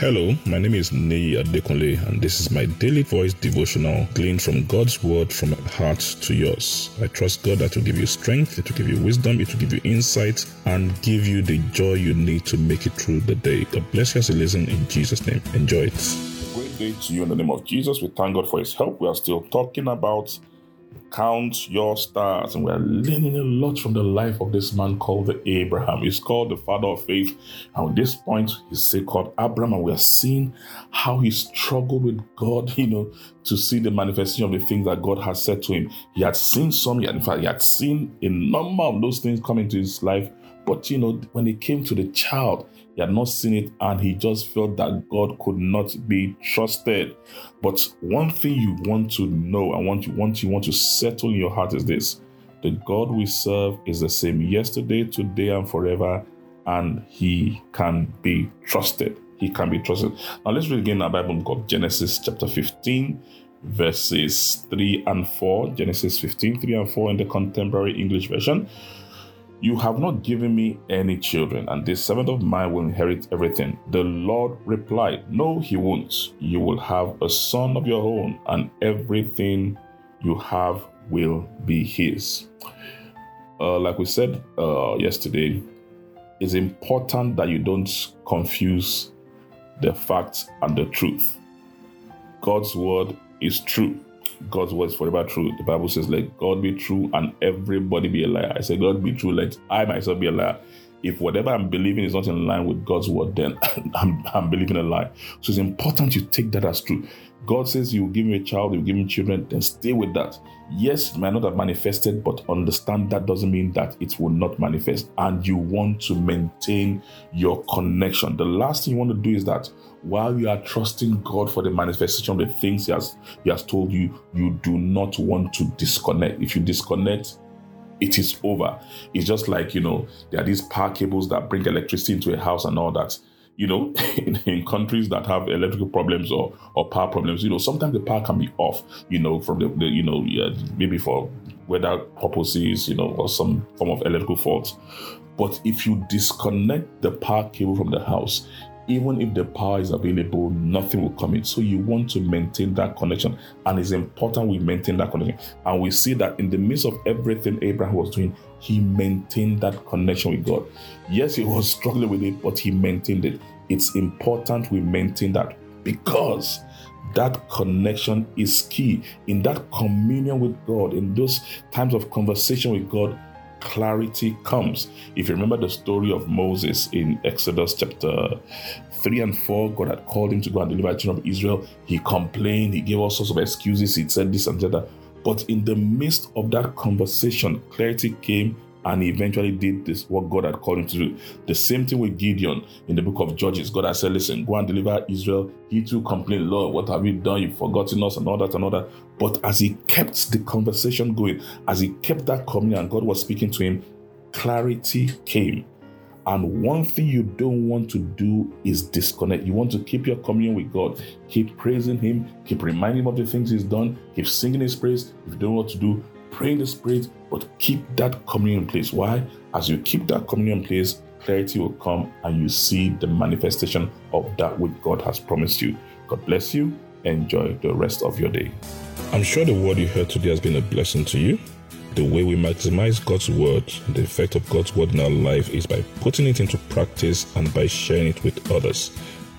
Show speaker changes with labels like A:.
A: Hello, my name is Nei Adekunle, and this is my daily voice devotional gleaned from God's word from my heart to yours. I trust God that will give you strength, it will give you wisdom, it will give you insight, and give you the joy you need to make it through the day. God bless you as you listen in Jesus' name. Enjoy it. A Great day to you in the name of Jesus. We thank God for his help. We are still talking about Count your stars. And we are learning a lot from the life of this man called the Abraham. He's called the father of faith. And at this point, he's still called Abraham. And we are seeing how he struggled with God, you know, to see the manifestation of the things that God has said to him. He had seen some, in fact, he had seen a number of those things come into his life. But, you know, when it came to the child, he had not seen it and he just felt that God could not be trusted. But one thing you want to know and want you want you want to settle in your heart is this. The God we serve is the same yesterday, today, and forever, and he can be trusted. He can be trusted. Now let's read again our Bible book of Genesis chapter 15, verses 3 and 4. Genesis 15, 3 and 4 in the contemporary English version. You have not given me any children, and this servant of mine will inherit everything. The Lord replied, No, he won't. You will have a son of your own, and everything you have will be his. Uh, like we said uh, yesterday, it's important that you don't confuse the facts and the truth. God's word is true. God's word is forever true. The Bible says, Let God be true and everybody be a liar. I say, God be true, let I myself be a liar. If whatever I'm believing is not in line with God's word, then I'm, I'm believing a lie. So it's important you take that as true. God says you will give me a child, you give me children, then stay with that. Yes, it might not have manifested, but understand that doesn't mean that it will not manifest. And you want to maintain your connection. The last thing you want to do is that while you are trusting God for the manifestation of the things He has, he has told you, you do not want to disconnect. If you disconnect, it is over. It's just like, you know, there are these power cables that bring electricity into a house and all that. You know, in, in countries that have electrical problems or, or power problems, you know, sometimes the power can be off, you know, from the, the you know, yeah, maybe for weather purposes, you know, or some form of electrical fault. But if you disconnect the power cable from the house, even if the power is available, nothing will come in. So you want to maintain that connection, and it's important we maintain that connection. And we see that in the midst of everything Abraham was doing, he maintained that connection with God. Yes, he was struggling with it, but he maintained it. It's important we maintain that because that connection is key in that communion with God, in those times of conversation with God clarity comes. If you remember the story of Moses in Exodus chapter 3 and 4, God had called him to go and deliver the children of Israel. He complained, he gave all sorts of excuses, he said this and that. But in the midst of that conversation, clarity came and he eventually did this what God had called him to do. The same thing with Gideon in the book of Judges. God had said, Listen, go and deliver Israel. He too complained, Lord, what have you done? You've forgotten us and all that and all that. But as he kept the conversation going, as he kept that communion, and God was speaking to him, clarity came. And one thing you don't want to do is disconnect. You want to keep your communion with God. Keep praising Him. Keep reminding Him of the things He's done. Keep singing His praise. If you don't know what to do, pray in the Spirit, but keep that communion in place. Why? As you keep that communion in place, clarity will come and you see the manifestation of that which God has promised you. God bless you. Enjoy the rest of your day. I'm sure the word you heard today has been a blessing to you. The way we maximize God's word, the effect of God's word in our life is by putting it into practice and by sharing it with others.